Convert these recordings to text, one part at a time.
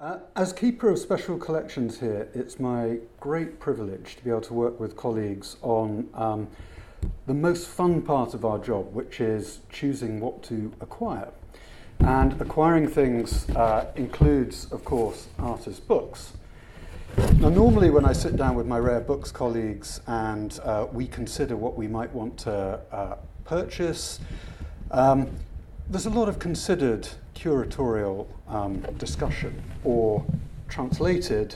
Uh, as keeper of special collections here, it's my great privilege to be able to work with colleagues on um, the most fun part of our job, which is choosing what to acquire. And acquiring things uh, includes, of course, artist books. Now, normally, when I sit down with my rare books colleagues and uh, we consider what we might want to uh, purchase, um, there's a lot of considered curatorial um, discussion, or translated,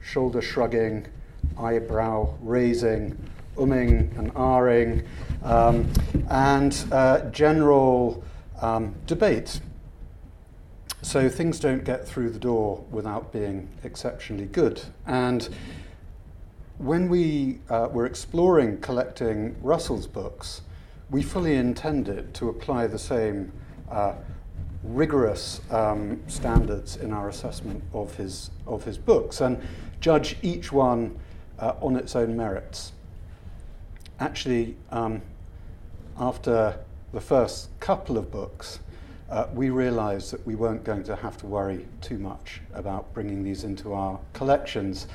shoulder shrugging, eyebrow raising, umming and ahhing, um, and uh, general um, debate so things don't get through the door without being exceptionally good. And when we uh, were exploring collecting Russell's books, we fully intended to apply the same uh, rigorous um, standards in our assessment of his, of his books and judge each one uh, on its own merits. Actually, um, after the first couple of books, uh, we realized that we weren't going to have to worry too much about bringing these into our collections.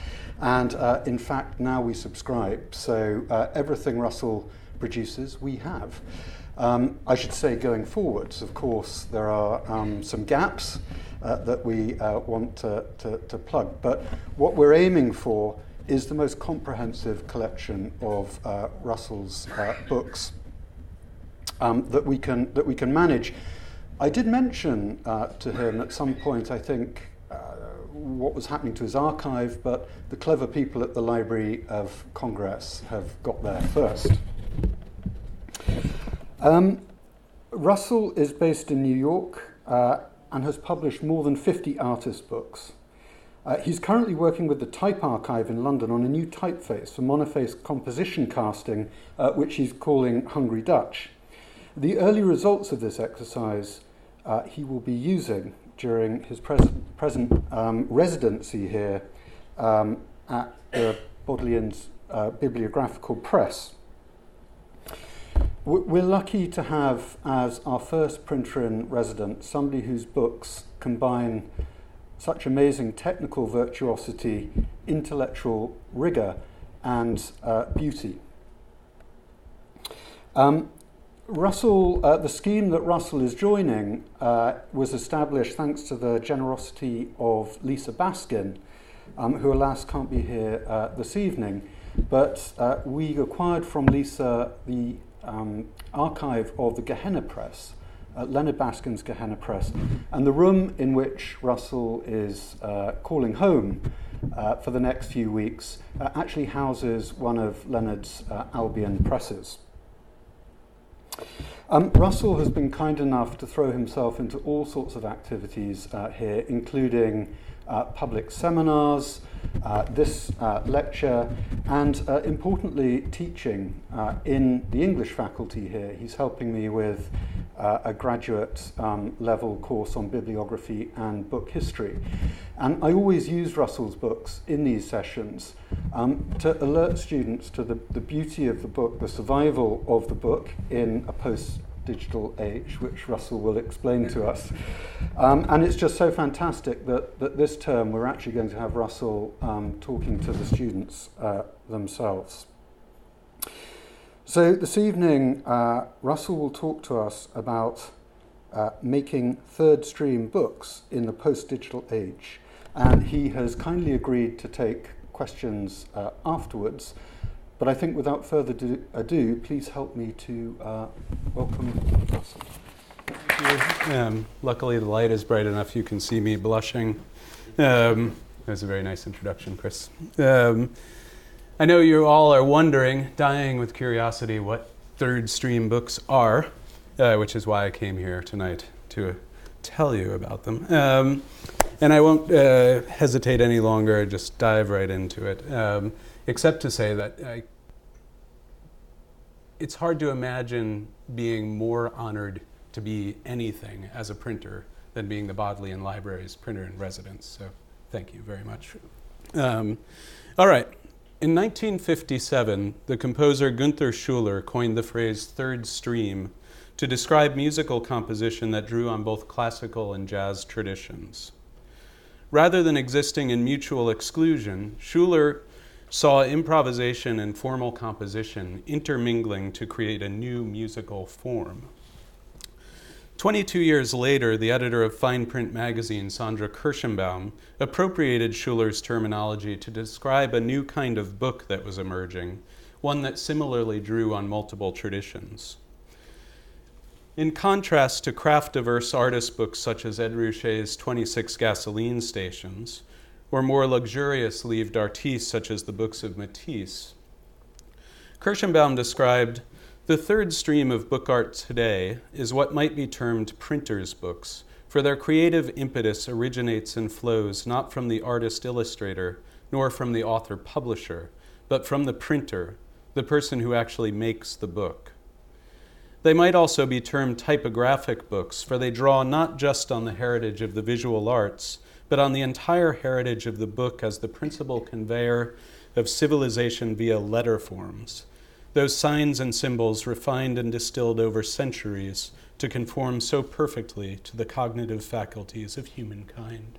And uh, in fact, now we subscribe. So uh, everything Russell produces, we have. Um, I should say, going forwards, of course, there are um, some gaps uh, that we uh, want to, to, to plug. But what we're aiming for is the most comprehensive collection of uh, Russell's books um, that, we can, that we can manage. I did mention uh, to him at some point, I think, uh, what was happening to his archive, but the clever people at the Library of Congress have got there first. Um, Russell is based in New York uh, and has published more than 50 artist books. Uh, he's currently working with the Type Archive in London on a new typeface for Monotype composition casting, uh, which he's calling Hungry Dutch. The early results of this exercise uh, he will be using during his pres- present um, residency here um, at the Bodleian's uh, Bibliographical Press. We're lucky to have as our first printer in residence somebody whose books combine such amazing technical virtuosity, intellectual rigor, and uh, beauty. Um, Russell, uh, the scheme that Russell is joining uh, was established thanks to the generosity of Lisa Baskin, um, who alas can't be here uh, this evening. But uh, we acquired from Lisa the um, archive of the Gehenna Press, uh, Leonard Baskin's Gehenna Press. And the room in which Russell is uh, calling home uh, for the next few weeks uh, actually houses one of Leonard's uh, Albion presses. Um, Russell has been kind enough to throw himself into all sorts of activities uh, here, including uh, public seminars, uh, this lecture, and uh, importantly, teaching uh, in the English faculty here. He's helping me with uh, a graduate um, level course on bibliography and book history. And I always use Russell's books in these sessions um, to alert students to the, the beauty of the book, the survival of the book in a post digital age, which Russell will explain to us. Um, and it's just so fantastic that, that this term we're actually going to have Russell um, talking to the students uh, themselves. So this evening, uh, Russell will talk to us about uh, making third stream books in the post digital age. And he has kindly agreed to take questions uh, afterwards. But I think without further ado, please help me to uh, welcome Russell. Um, luckily, the light is bright enough you can see me blushing. Um, that was a very nice introduction, Chris. Um, I know you all are wondering, dying with curiosity, what third stream books are, uh, which is why I came here tonight to tell you about them. Um, and I won't uh, hesitate any longer, just dive right into it. Except to say that I, it's hard to imagine being more honored to be anything as a printer than being the Bodleian Library's printer in residence. So thank you very much. Um, all right. In 1957, the composer Gunther Schuller coined the phrase third stream to describe musical composition that drew on both classical and jazz traditions. Rather than existing in mutual exclusion, Schuller saw improvisation and formal composition intermingling to create a new musical form. 22 years later, the editor of Fine Print magazine, Sandra Kirshenbaum, appropriated Schuller's terminology to describe a new kind of book that was emerging, one that similarly drew on multiple traditions. In contrast to craft diverse artist books such as Ed Ruscha's 26 Gasoline Stations, or more luxurious livres d'artistes such as the books of Matisse, Kirshenbaum described the third stream of book art today is what might be termed printer's books, for their creative impetus originates and flows not from the artist illustrator nor from the author publisher, but from the printer, the person who actually makes the book. They might also be termed typographic books, for they draw not just on the heritage of the visual arts, but on the entire heritage of the book as the principal conveyor of civilization via letter forms those signs and symbols refined and distilled over centuries to conform so perfectly to the cognitive faculties of humankind.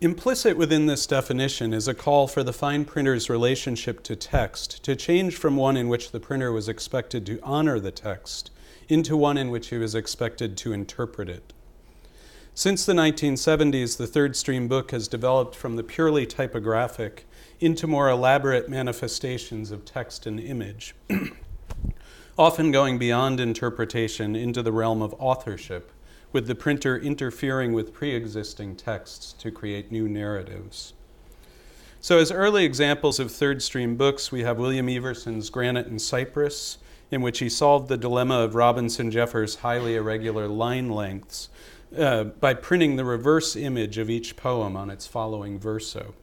Implicit within this definition is a call for the fine printer's relationship to text to change from one in which the printer was expected to honor the text into one in which he was expected to interpret it. Since the 1970s, the third stream book has developed from the purely typographic into more elaborate manifestations of text and image, often going beyond interpretation into the realm of authorship, with the printer interfering with pre existing texts to create new narratives. So, as early examples of third stream books, we have William Everson's Granite and Cypress, in which he solved the dilemma of Robinson Jeffers' highly irregular line lengths uh, by printing the reverse image of each poem on its following verso.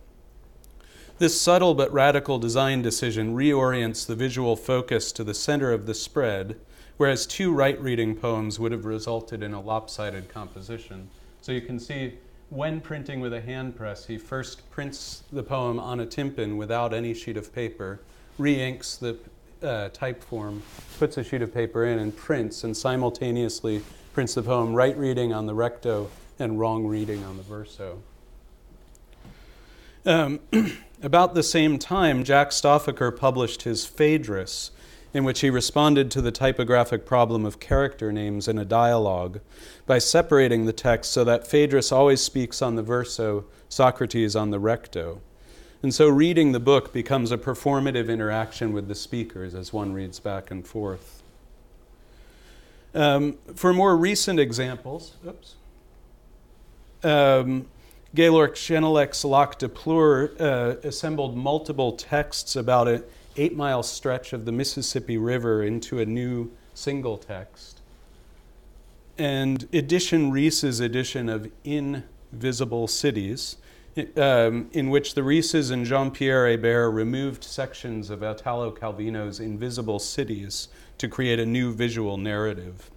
This subtle but radical design decision reorients the visual focus to the center of the spread, whereas two right reading poems would have resulted in a lopsided composition. So you can see when printing with a hand press, he first prints the poem on a tympan without any sheet of paper, re inks the uh, type form, puts a sheet of paper in, and prints, and simultaneously prints the poem right reading on the recto and wrong reading on the verso. Um, about the same time, Jack Stauffacher published his Phaedrus, in which he responded to the typographic problem of character names in a dialogue by separating the text so that Phaedrus always speaks on the verso, Socrates on the recto. And so reading the book becomes a performative interaction with the speakers as one reads back and forth. Um, for more recent examples, oops, um, Georg Schanilec's Lac des Pleurs uh, assembled multiple texts about an eight mile stretch of the Mississippi River into a new single text. And Edition Reese's edition of Invisible Cities, um, in which the Rieses and Jean Pierre Hébert removed sections of Italo Calvino's Invisible Cities to create a new visual narrative.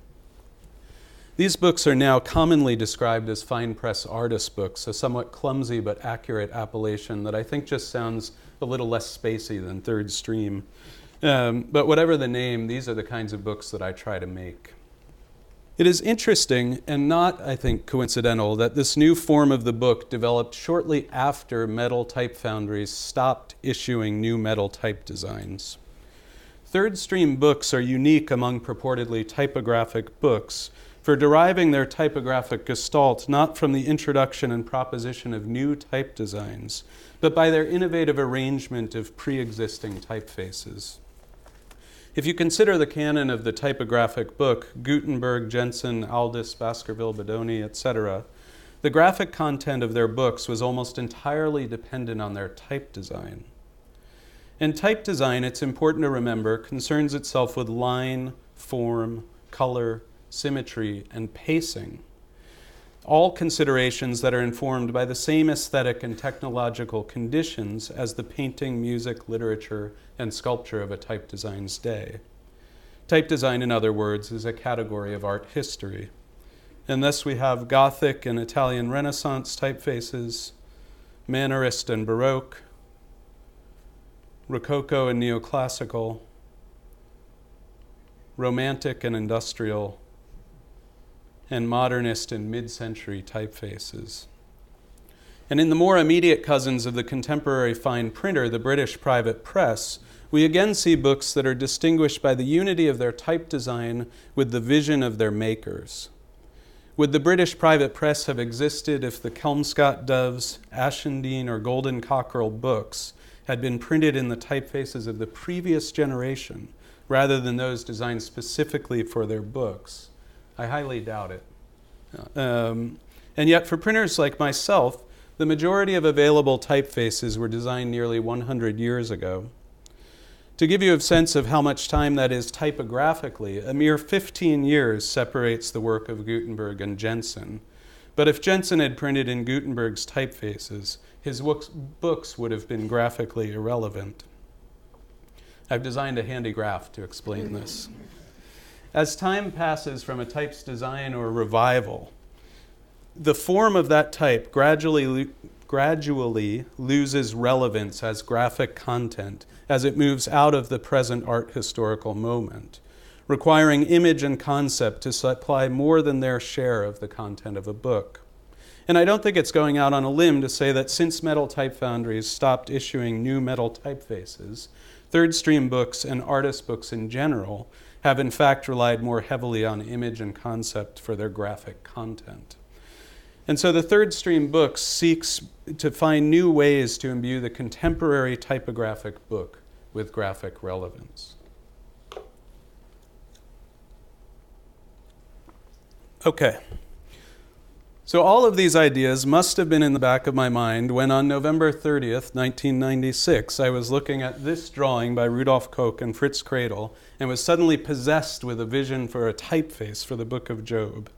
These books are now commonly described as fine press artist books, a somewhat clumsy but accurate appellation that I think just sounds a little less spacey than Third Stream. Um, but whatever the name, these are the kinds of books that I try to make. It is interesting and not, I think, coincidental that this new form of the book developed shortly after metal type foundries stopped issuing new metal type designs. Third stream books are unique among purportedly typographic books for deriving their typographic gestalt not from the introduction and proposition of new type designs, but by their innovative arrangement of pre existing typefaces. If you consider the canon of the typographic book, Gutenberg, Jensen, Aldus, Baskerville, Bodoni, etc., the graphic content of their books was almost entirely dependent on their type design. In type design, it's important to remember, concerns itself with line, form, color, symmetry, and pacing. All considerations that are informed by the same aesthetic and technological conditions as the painting, music, literature, and sculpture of a type design's day. Type design, in other words, is a category of art history. And thus we have Gothic and Italian Renaissance typefaces, Mannerist and Baroque, Rococo and Neoclassical, Romantic and Industrial, and Modernist and mid century typefaces. And in the more immediate cousins of the contemporary fine printer, the British private press, we again see books that are distinguished by the unity of their type design with the vision of their makers. Would the British private press have existed if the Kelmscott Doves, Ashendene, or Golden Cockerel books had been printed in the typefaces of the previous generation rather than those designed specifically for their books? I highly doubt it. Um, and yet, for printers like myself, the majority of available typefaces were designed nearly 100 years ago. To give you a sense of how much time that is typographically, a mere 15 years separates the work of Gutenberg and Jensen. But if Jensen had printed in Gutenberg's typefaces, his books would have been graphically irrelevant. I've designed a handy graph to explain this. As time passes from a type's design or revival, the form of that type gradually, gradually loses relevance as graphic content as it moves out of the present art historical moment, requiring image and concept to supply more than their share of the content of a book. And I don't think it's going out on a limb to say that since metal type foundries stopped issuing new metal typefaces, third stream books and artist books in general have in fact relied more heavily on image and concept for their graphic content. And so the third stream book seeks to find new ways to imbue the contemporary typographic book with graphic relevance. Okay. So, all of these ideas must have been in the back of my mind when on November 30th, 1996, I was looking at this drawing by Rudolf Koch and Fritz Kredel and was suddenly possessed with a vision for a typeface for the book of Job.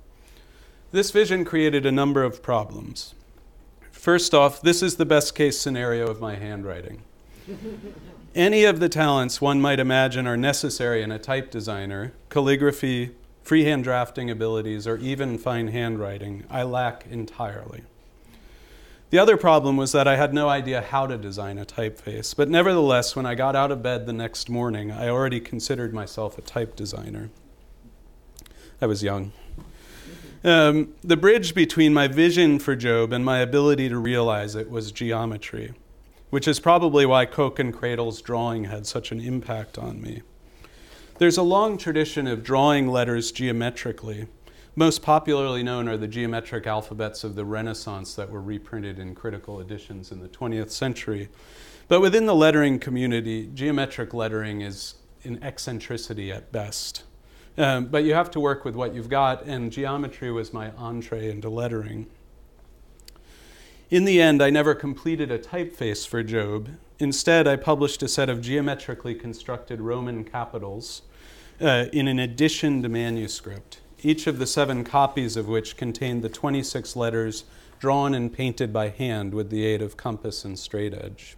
This vision created a number of problems. First off, this is the best case scenario of my handwriting. Any of the talents one might imagine are necessary in a type designer calligraphy, freehand drafting abilities, or even fine handwriting I lack entirely. The other problem was that I had no idea how to design a typeface, but nevertheless, when I got out of bed the next morning, I already considered myself a type designer. I was young. Um, the bridge between my vision for Job and my ability to realize it was geometry, which is probably why Koch and Kredel's drawing had such an impact on me. There's a long tradition of drawing letters geometrically. Most popularly known are the geometric alphabets of the Renaissance that were reprinted in critical editions in the 20th century. But within the lettering community, geometric lettering is an eccentricity at best. Um, but you have to work with what you've got, and geometry was my entree into lettering. In the end, I never completed a typeface for Job. Instead, I published a set of geometrically constructed Roman capitals uh, in an editioned manuscript, each of the seven copies of which contained the 26 letters drawn and painted by hand with the aid of compass and straight edge.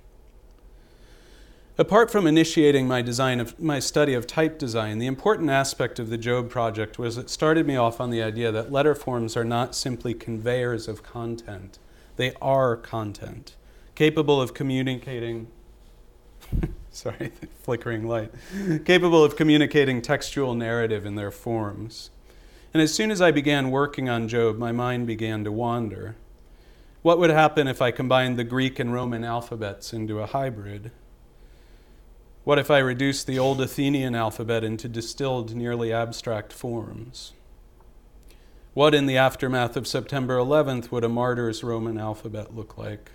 Apart from initiating my design of my study of type design, the important aspect of the Job project was it started me off on the idea that letter forms are not simply conveyors of content. They are content, capable of communicating sorry, flickering light, capable of communicating textual narrative in their forms. And as soon as I began working on Job, my mind began to wander. What would happen if I combined the Greek and Roman alphabets into a hybrid? What if I reduced the old Athenian alphabet into distilled, nearly abstract forms? What, in the aftermath of September 11th, would a martyr's Roman alphabet look like?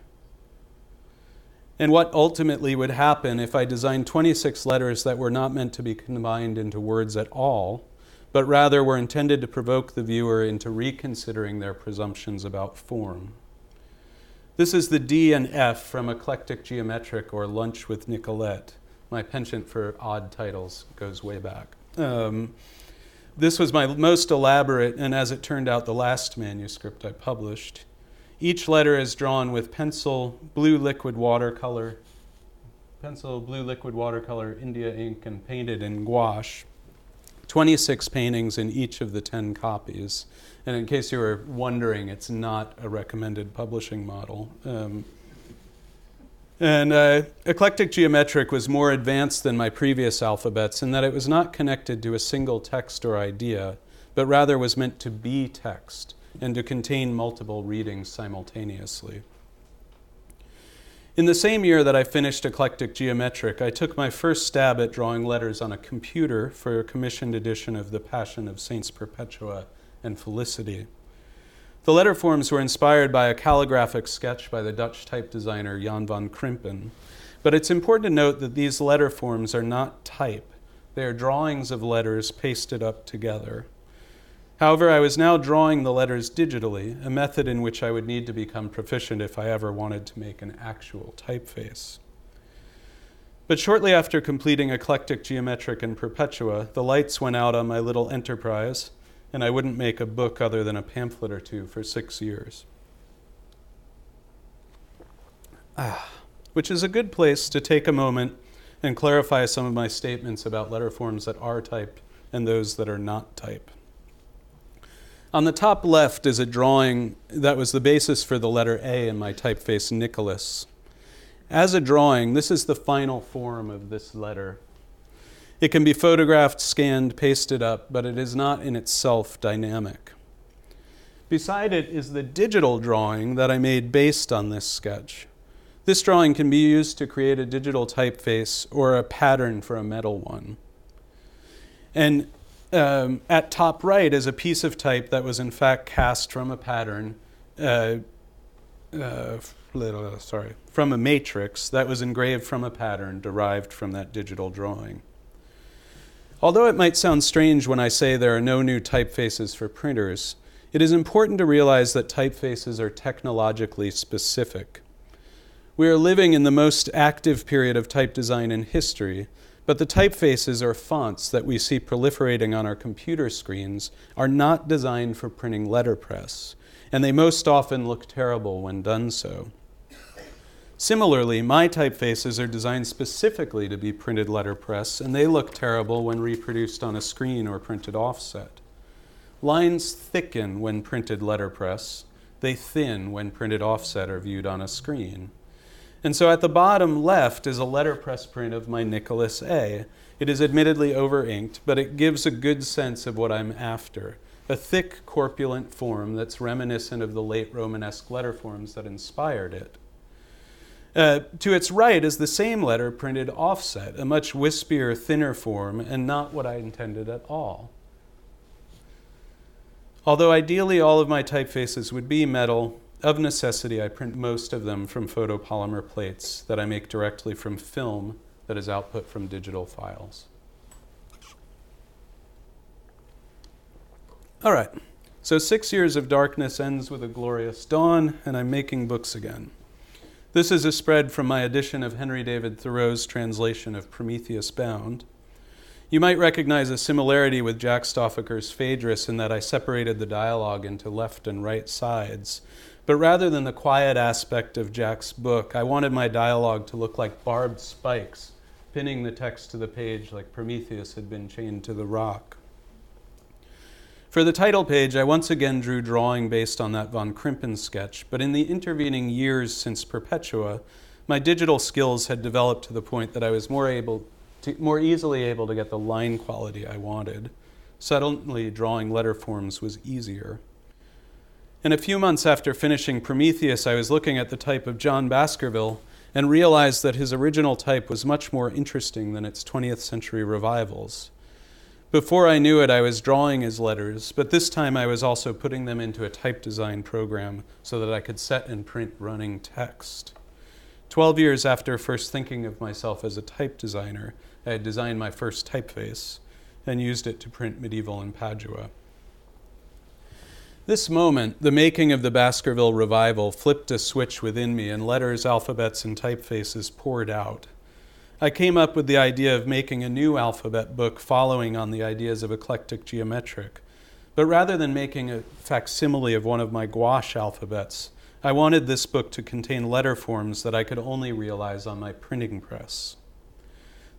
And what ultimately would happen if I designed 26 letters that were not meant to be combined into words at all, but rather were intended to provoke the viewer into reconsidering their presumptions about form? This is the D and F from Eclectic Geometric or Lunch with Nicolette my penchant for odd titles goes way back. Um, this was my most elaborate, and as it turned out, the last manuscript I published. Each letter is drawn with pencil, blue liquid watercolor, pencil, blue liquid watercolor, India ink, and painted in gouache. 26 paintings in each of the 10 copies. And in case you were wondering, it's not a recommended publishing model. Um, And uh, eclectic geometric was more advanced than my previous alphabets in that it was not connected to a single text or idea, but rather was meant to be text and to contain multiple readings simultaneously. In the same year that I finished Eclectic Geometric, I took my first stab at drawing letters on a computer for a commissioned edition of The Passion of Saints Perpetua and Felicity. The letter forms were inspired by a calligraphic sketch by the Dutch type designer Jan van Krimpen, but it's important to note that these letter forms are not type. They are drawings of letters pasted up together. However, I was now drawing the letters digitally, a method in which I would need to become proficient if I ever wanted to make an actual typeface. But shortly after completing Eclectic Geometric and Perpetua, the lights went out on my little enterprise, and I wouldn't make a book other than a pamphlet or two for six years. Ah, which is a good place to take a moment and clarify some of my statements about letter forms that are typed and those that are not typed. On the top left is a drawing that was the basis for the letter A in my typeface Nicholas. As a drawing, this is the final form of this letter. It can be photographed, scanned, pasted up, but it is not in itself dynamic. Beside it is the digital drawing that I made based on this sketch. This drawing can be used to create a digital typeface or a pattern for a metal one. And um, at top right is a piece of type that was in fact cast from a pattern, uh, uh, sorry, from a matrix that was engraved from a pattern derived from that digital drawing. Although it might sound strange when I say there are no new typefaces for printers, it is important to realize that typefaces are technologically specific. We are living in the most active period of type design in history, but the typefaces or fonts that we see proliferating on our computer screens are not designed for printing letterpress, and they most often look terrible when done so. Similarly, my typefaces are designed specifically to be printed letterpress, and they look terrible when reproduced on a screen or printed offset. Lines thicken when printed letterpress, they thin when printed offset are viewed on a screen. And so at the bottom left is a letterpress print of my Nicholas A. It is admittedly over inked, but it gives a good sense of what I'm after a thick, corpulent form that's reminiscent of the late Romanesque letter forms that inspired it. Uh, to its right is the same letter printed offset, a much wispier, thinner form, and not what I intended at all. Although ideally all of my typefaces would be metal, of necessity, I print most of them from photopolymer plates that I make directly from film that is output from digital files. All right, so six years of darkness ends with a glorious dawn, and I'm making books again. This is a spread from my edition of Henry David Thoreau's translation of Prometheus Bound. You might recognize a similarity with Jack Stauffacher's Phaedrus in that I separated the dialogue into left and right sides but rather than the quiet aspect of Jack's book, I wanted my dialogue to look like barbed spikes, pinning the text to the page like Prometheus had been chained to the rock. For the title page, I once again drew drawing based on that van Krimpen sketch, but in the intervening years since Perpetua, my digital skills had developed to the point that I was more able to, more easily able to get the line quality I wanted. Suddenly, drawing letter forms was easier. And a few months after finishing Prometheus, I was looking at the type of John Baskerville and realized that his original type was much more interesting than its 20th century revivals. Before I knew it, I was drawing his letters, but this time I was also putting them into a type design program so that I could set and print running text. Twelve years after first thinking of myself as a type designer, I had designed my first typeface and used it to print medieval in Padua. This moment, the making of the Baskerville revival, flipped a switch within me, and letters, alphabets, and typefaces poured out. I came up with the idea of making a new alphabet book following on the ideas of eclectic geometric. But rather than making a facsimile of one of my gouache alphabets, I wanted this book to contain letter forms that I could only realize on my printing press.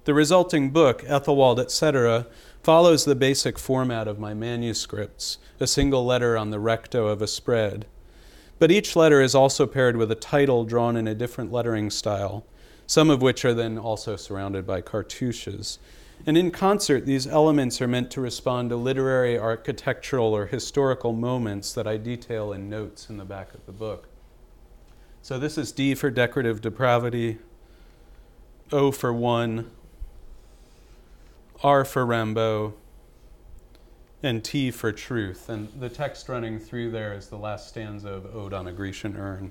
The resulting book, Aethelwold, etc., follows the basic format of my manuscripts a single letter on the recto of a spread. But each letter is also paired with a title drawn in a different lettering style, some of which are then also surrounded by cartouches. And in concert, these elements are meant to respond to literary, architectural, or historical moments that I detail in notes in the back of the book. So this is D for decorative depravity, O for one, R for Rimbaud, and T for truth. And the text running through there is the last stanza of Ode on a Grecian Urn,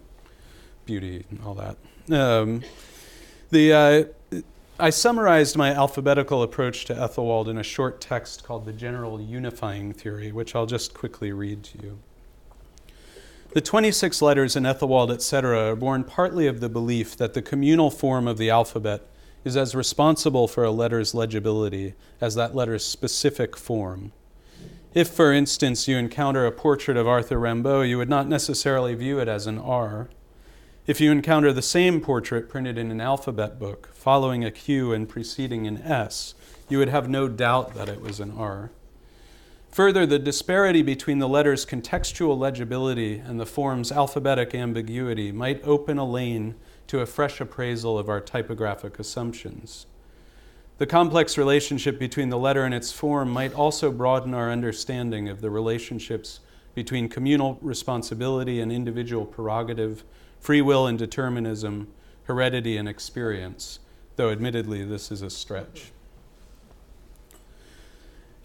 beauty and all that. Um, the, uh, I summarized my alphabetical approach to Aethelwold in a short text called The General Unifying Theory, which I'll just quickly read to you. The 26 letters in Aethelwold, etc., are born partly of the belief that the communal form of the alphabet is as responsible for a letter's legibility as that letter's specific form. If, for instance, you encounter a portrait of Arthur Rimbaud, you would not necessarily view it as an R. If you encounter the same portrait printed in an alphabet book, following a Q and preceding an S, you would have no doubt that it was an R. Further, the disparity between the letter's contextual legibility and the form's alphabetic ambiguity might open a lane to a fresh appraisal of our typographic assumptions. The complex relationship between the letter and its form might also broaden our understanding of the relationships between communal responsibility and individual prerogative, free will and determinism, heredity and experience, though admittedly this is a stretch.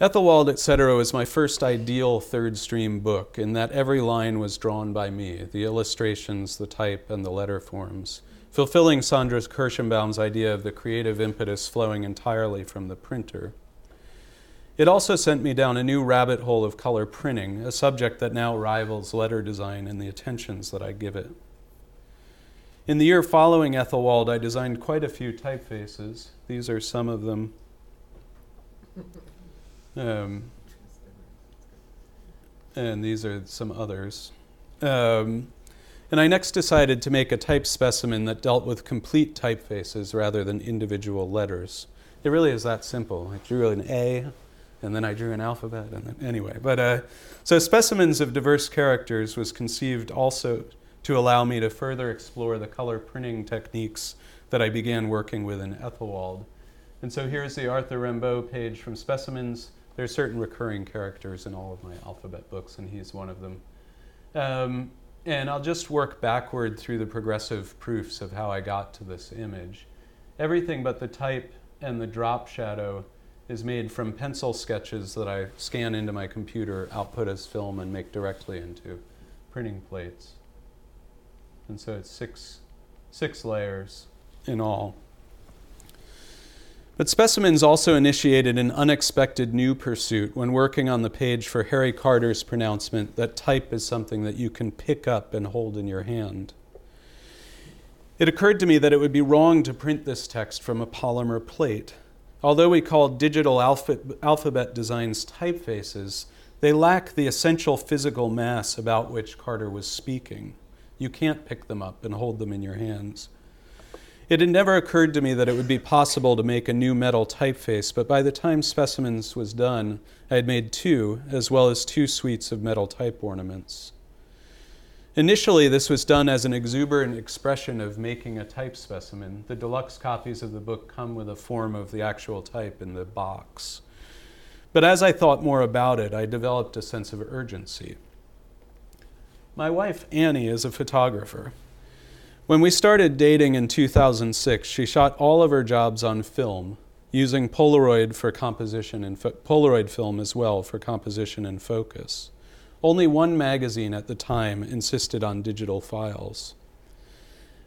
Aethelwold, etc., was my first ideal third stream book in that every line was drawn by me the illustrations, the type, and the letter forms fulfilling Sandra Kirshenbaum's idea of the creative impetus flowing entirely from the printer. It also sent me down a new rabbit hole of color printing, a subject that now rivals letter design in the attentions that I give it. In the year following Aethelwold, I designed quite a few typefaces. These are some of them. Um, and these are some others. Um, and I next decided to make a type specimen that dealt with complete typefaces rather than individual letters. It really is that simple. I drew an A, and then I drew an alphabet, and then anyway. But uh, so specimens of diverse characters was conceived also to allow me to further explore the color printing techniques that I began working with in Aethelwold. And so here's the Arthur Rimbaud page from specimens. There are certain recurring characters in all of my alphabet books, and he's one of them. Um, and I'll just work backward through the progressive proofs of how I got to this image. Everything but the type and the drop shadow is made from pencil sketches that I scan into my computer, output as film, and make directly into printing plates. And so it's six, six layers in all. But Specimens also initiated an unexpected new pursuit when working on the page for Harry Carter's pronouncement that type is something that you can pick up and hold in your hand. It occurred to me that it would be wrong to print this text from a polymer plate. Although we call digital alphabet designs typefaces, they lack the essential physical mass about which Carter was speaking. You can't pick them up and hold them in your hands. It had never occurred to me that it would be possible to make a new metal typeface, but by the time Specimens was done, I had made two, as well as two suites of metal type ornaments. Initially, this was done as an exuberant expression of making a type specimen. The deluxe copies of the book come with a form of the actual type in the box. But as I thought more about it, I developed a sense of urgency. My wife, Annie, is a photographer. When we started dating in 2006, she shot all of her jobs on film, using Polaroid for composition and fo- Polaroid film as well for composition and focus. Only one magazine at the time insisted on digital files.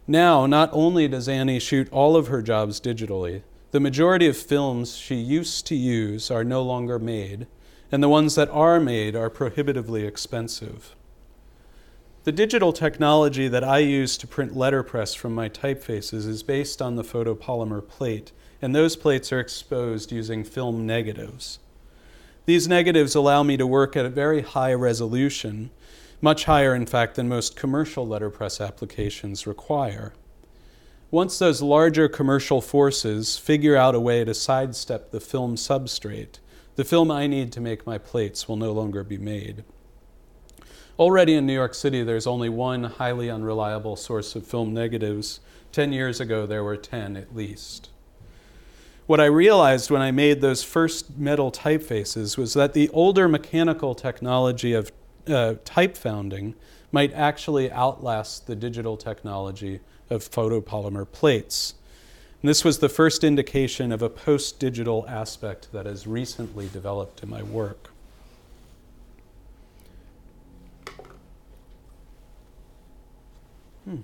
Now, not only does Annie shoot all of her jobs digitally, the majority of films she used to use are no longer made, and the ones that are made are prohibitively expensive. The digital technology that I use to print letterpress from my typefaces is based on the photopolymer plate, and those plates are exposed using film negatives. These negatives allow me to work at a very high resolution, much higher, in fact, than most commercial letterpress applications require. Once those larger commercial forces figure out a way to sidestep the film substrate, the film I need to make my plates will no longer be made. Already in New York City, there's only one highly unreliable source of film negatives Ten years ago, there were 10 at least. What I realized when I made those first metal typefaces was that the older mechanical technology of uh, type founding might actually outlast the digital technology of photopolymer plates. And this was the first indication of a post digital aspect that has recently developed in my work. Hmm.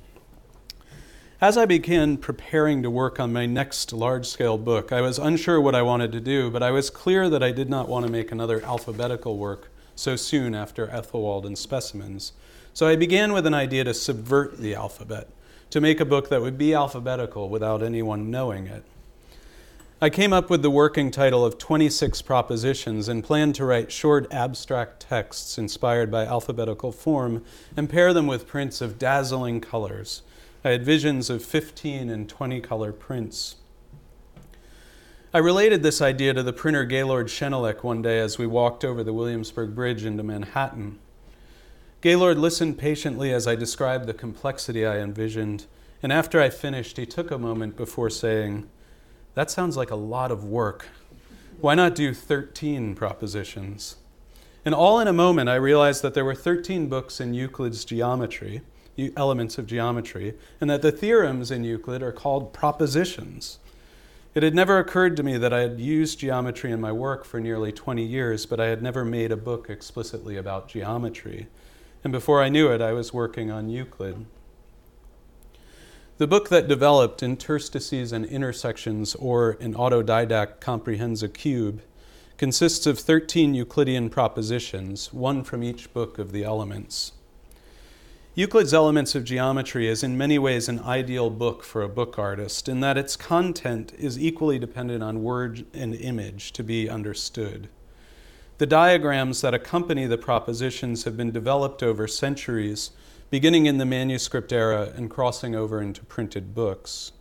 As I began preparing to work on my next large scale book, I was unsure what I wanted to do, but I was clear that I did not want to make another alphabetical work so soon after Aethelwold and Specimens. So I began with an idea to subvert the alphabet, to make a book that would be alphabetical without anyone knowing it. I came up with the working title of 26 Propositions and planned to write short abstract texts inspired by alphabetical form and pair them with prints of dazzling colors I had visions of 15 and 20 color prints. I related this idea to the printer Gaylord Schanilec one day as we walked over the Williamsburg Bridge into Manhattan. Gaylord listened patiently as I described the complexity I envisioned, and after I finished, he took a moment before saying, That sounds like a lot of work. Why not do 13 propositions? And all in a moment, I realized that there were 13 books in Euclid's geometry elements of geometry, and that the theorems in Euclid are called propositions. It had never occurred to me that I had used geometry in my work for nearly 20 years, but I had never made a book explicitly about geometry. And before I knew it, I was working on Euclid. The book that developed interstices and intersections, or an autodidact comprehends a cube, consists of 13 Euclidean propositions, one from each book of the elements. Euclid's Elements of Geometry is in many ways an ideal book for a book artist in that its content is equally dependent on word and image to be understood. The diagrams that accompany the propositions have been developed over centuries, beginning in the manuscript era and crossing over into printed books.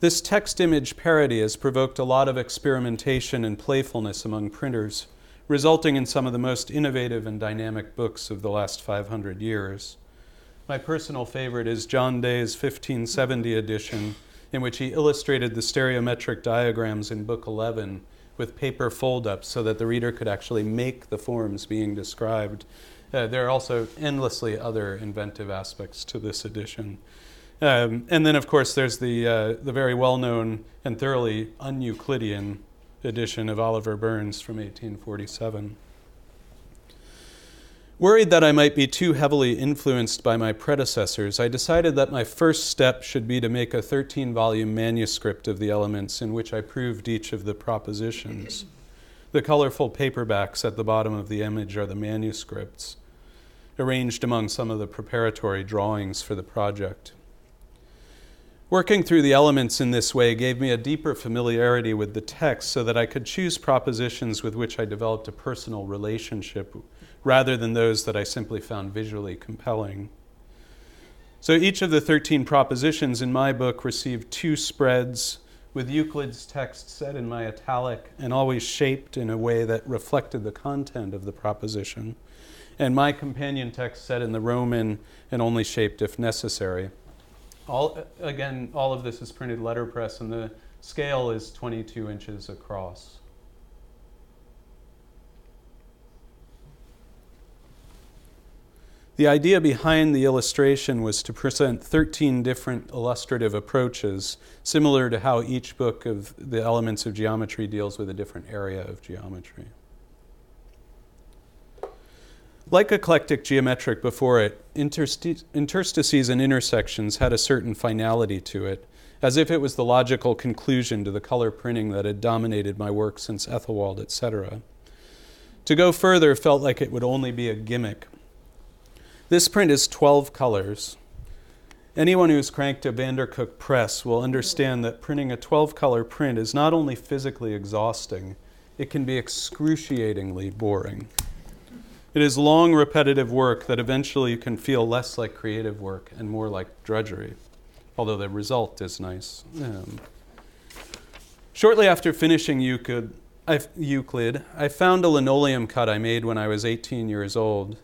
This text image parody has provoked a lot of experimentation and playfulness among printers resulting in some of the most innovative and dynamic books of the last 500 years. My personal favorite is John Day's 1570 edition, in which he illustrated the stereometric diagrams in Book 11 with paper fold ups so that the reader could actually make the forms being described. Uh, there are also endlessly other inventive aspects to this edition. Um, and then, of course, there's the, uh, the very well known and thoroughly un Euclidean edition of Oliver Byrne from 1847. Worried that I might be too heavily influenced by my predecessors, I decided that my first step should be to make a 13 volume manuscript of the elements in which I proved each of the propositions. The colorful paperbacks at the bottom of the image are the manuscripts, arranged among some of the preparatory drawings for the project. Working through the elements in this way gave me a deeper familiarity with the text so that I could choose propositions with which I developed a personal relationship rather than those that I simply found visually compelling. So each of the 13 propositions in my book received two spreads with Euclid's text set in my italic and always shaped in a way that reflected the content of the proposition, and my companion text set in the Roman and only shaped if necessary. All, again, all of this is printed letterpress, and the scale is 22 inches across. The idea behind the illustration was to present 13 different illustrative approaches, similar to how each book of the elements of geometry deals with a different area of geometry. Like eclectic geometric before it, interstices and intersections had a certain finality to it, as if it was the logical conclusion to the color printing that had dominated my work since Aethelwold, etc. To go further felt like it would only be a gimmick. This print is 12 colors. Anyone who's cranked a Vandercook press will understand that printing a 12 color print is not only physically exhausting, it can be excruciatingly boring. It is long, repetitive work that eventually can feel less like creative work and more like drudgery, although the result is nice. Um, shortly after finishing Euclid I, Euclid, I found a linoleum cut I made when I was 18 years old.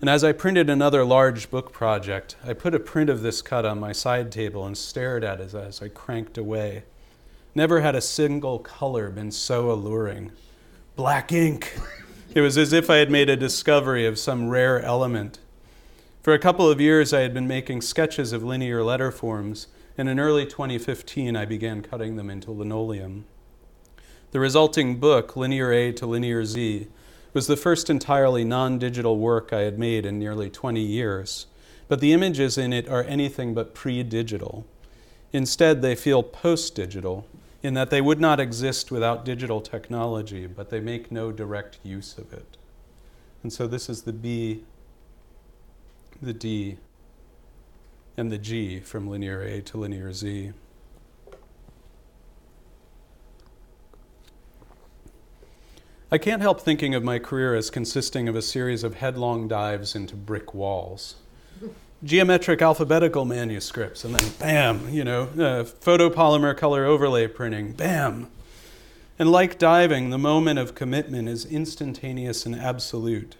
And as I printed another large book project, I put a print of this cut on my side table and stared at it as I cranked away. Never had a single color been so alluring. Black ink. It was as if I had made a discovery of some rare element. For a couple of years, I had been making sketches of linear letter forms, and in early 2015, I began cutting them into linoleum. The resulting book, Linear A to Linear Z, was the first entirely non digital work I had made in nearly 20 years, but the images in it are anything but pre digital. Instead, they feel post digital, in that they would not exist without digital technology, but they make no direct use of it. And so this is the B, the D, and the G from linear A to linear Z. I can't help thinking of my career as consisting of a series of headlong dives into brick walls geometric alphabetical manuscripts, and then bam, you know, uh, photopolymer color overlay printing, bam. And like diving, the moment of commitment is instantaneous and absolute.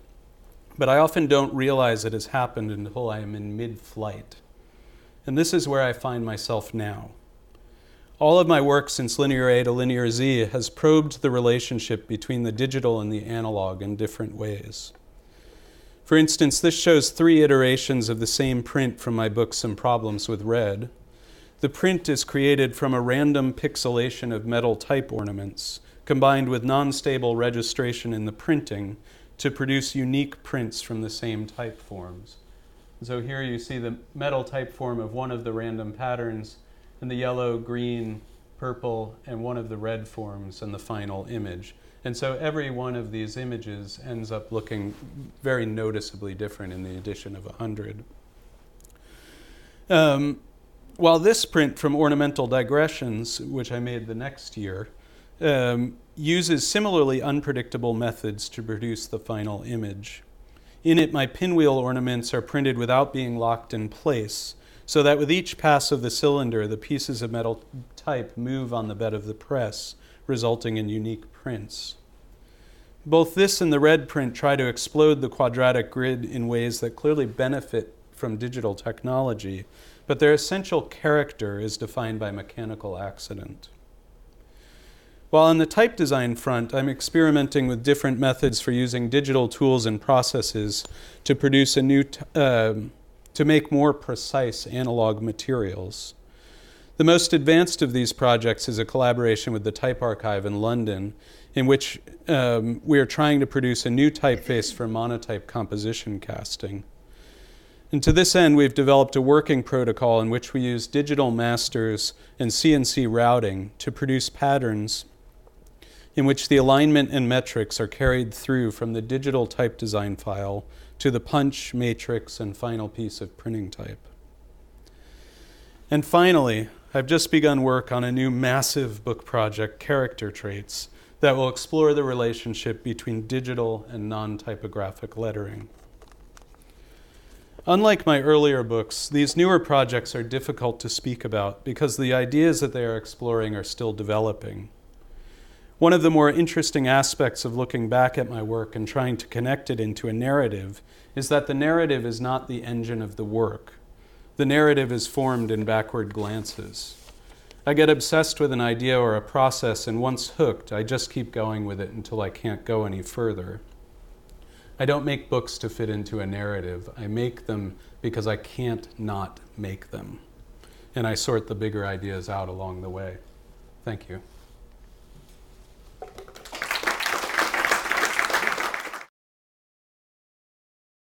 But I often don't realize it has happened until I am in mid flight. And this is where I find myself now. All of my work since Linear A to Linear Z has probed the relationship between the digital and the analog in different ways. For instance, this shows three iterations of the same print from my book Some Problems with Red. The print is created from a random pixelation of metal type ornaments combined with non stable registration in the printing to produce unique prints from the same type forms. So here you see the metal type form of one of the random patterns, and the yellow, green, purple, and one of the red forms in the final image. And so every one of these images ends up looking very noticeably different in the addition of 100. Um, while this print from Ornamental Digressions, which I made the next year, um, uses similarly unpredictable methods to produce the final image. In it, my pinwheel ornaments are printed without being locked in place, so that with each pass of the cylinder, the pieces of metal type move on the bed of the press, resulting in unique prints. Both this and the red print try to explode the quadratic grid in ways that clearly benefit from digital technology, but their essential character is defined by mechanical accident. While on the type design front, I'm experimenting with different methods for using digital tools and processes to produce a new, t- uh, to make more precise analog materials. The most advanced of these projects is a collaboration with the Type Archive in London, in which um, we are trying to produce a new typeface for monotype composition casting. And to this end, we've developed a working protocol in which we use digital masters and CNC routing to produce patterns in which the alignment and metrics are carried through from the digital type design file to the punch, matrix, and final piece of printing type. And finally, I've just begun work on a new massive book project, Character Traits, that will explore the relationship between digital and non typographic lettering. Unlike my earlier books, these newer projects are difficult to speak about because the ideas that they are exploring are still developing. One of the more interesting aspects of looking back at my work and trying to connect it into a narrative is that the narrative is not the engine of the work. The narrative is formed in backward glances. I get obsessed with an idea or a process, and once hooked, I just keep going with it until I can't go any further. I don't make books to fit into a narrative. I make them because I can't not make them. And I sort the bigger ideas out along the way. Thank you.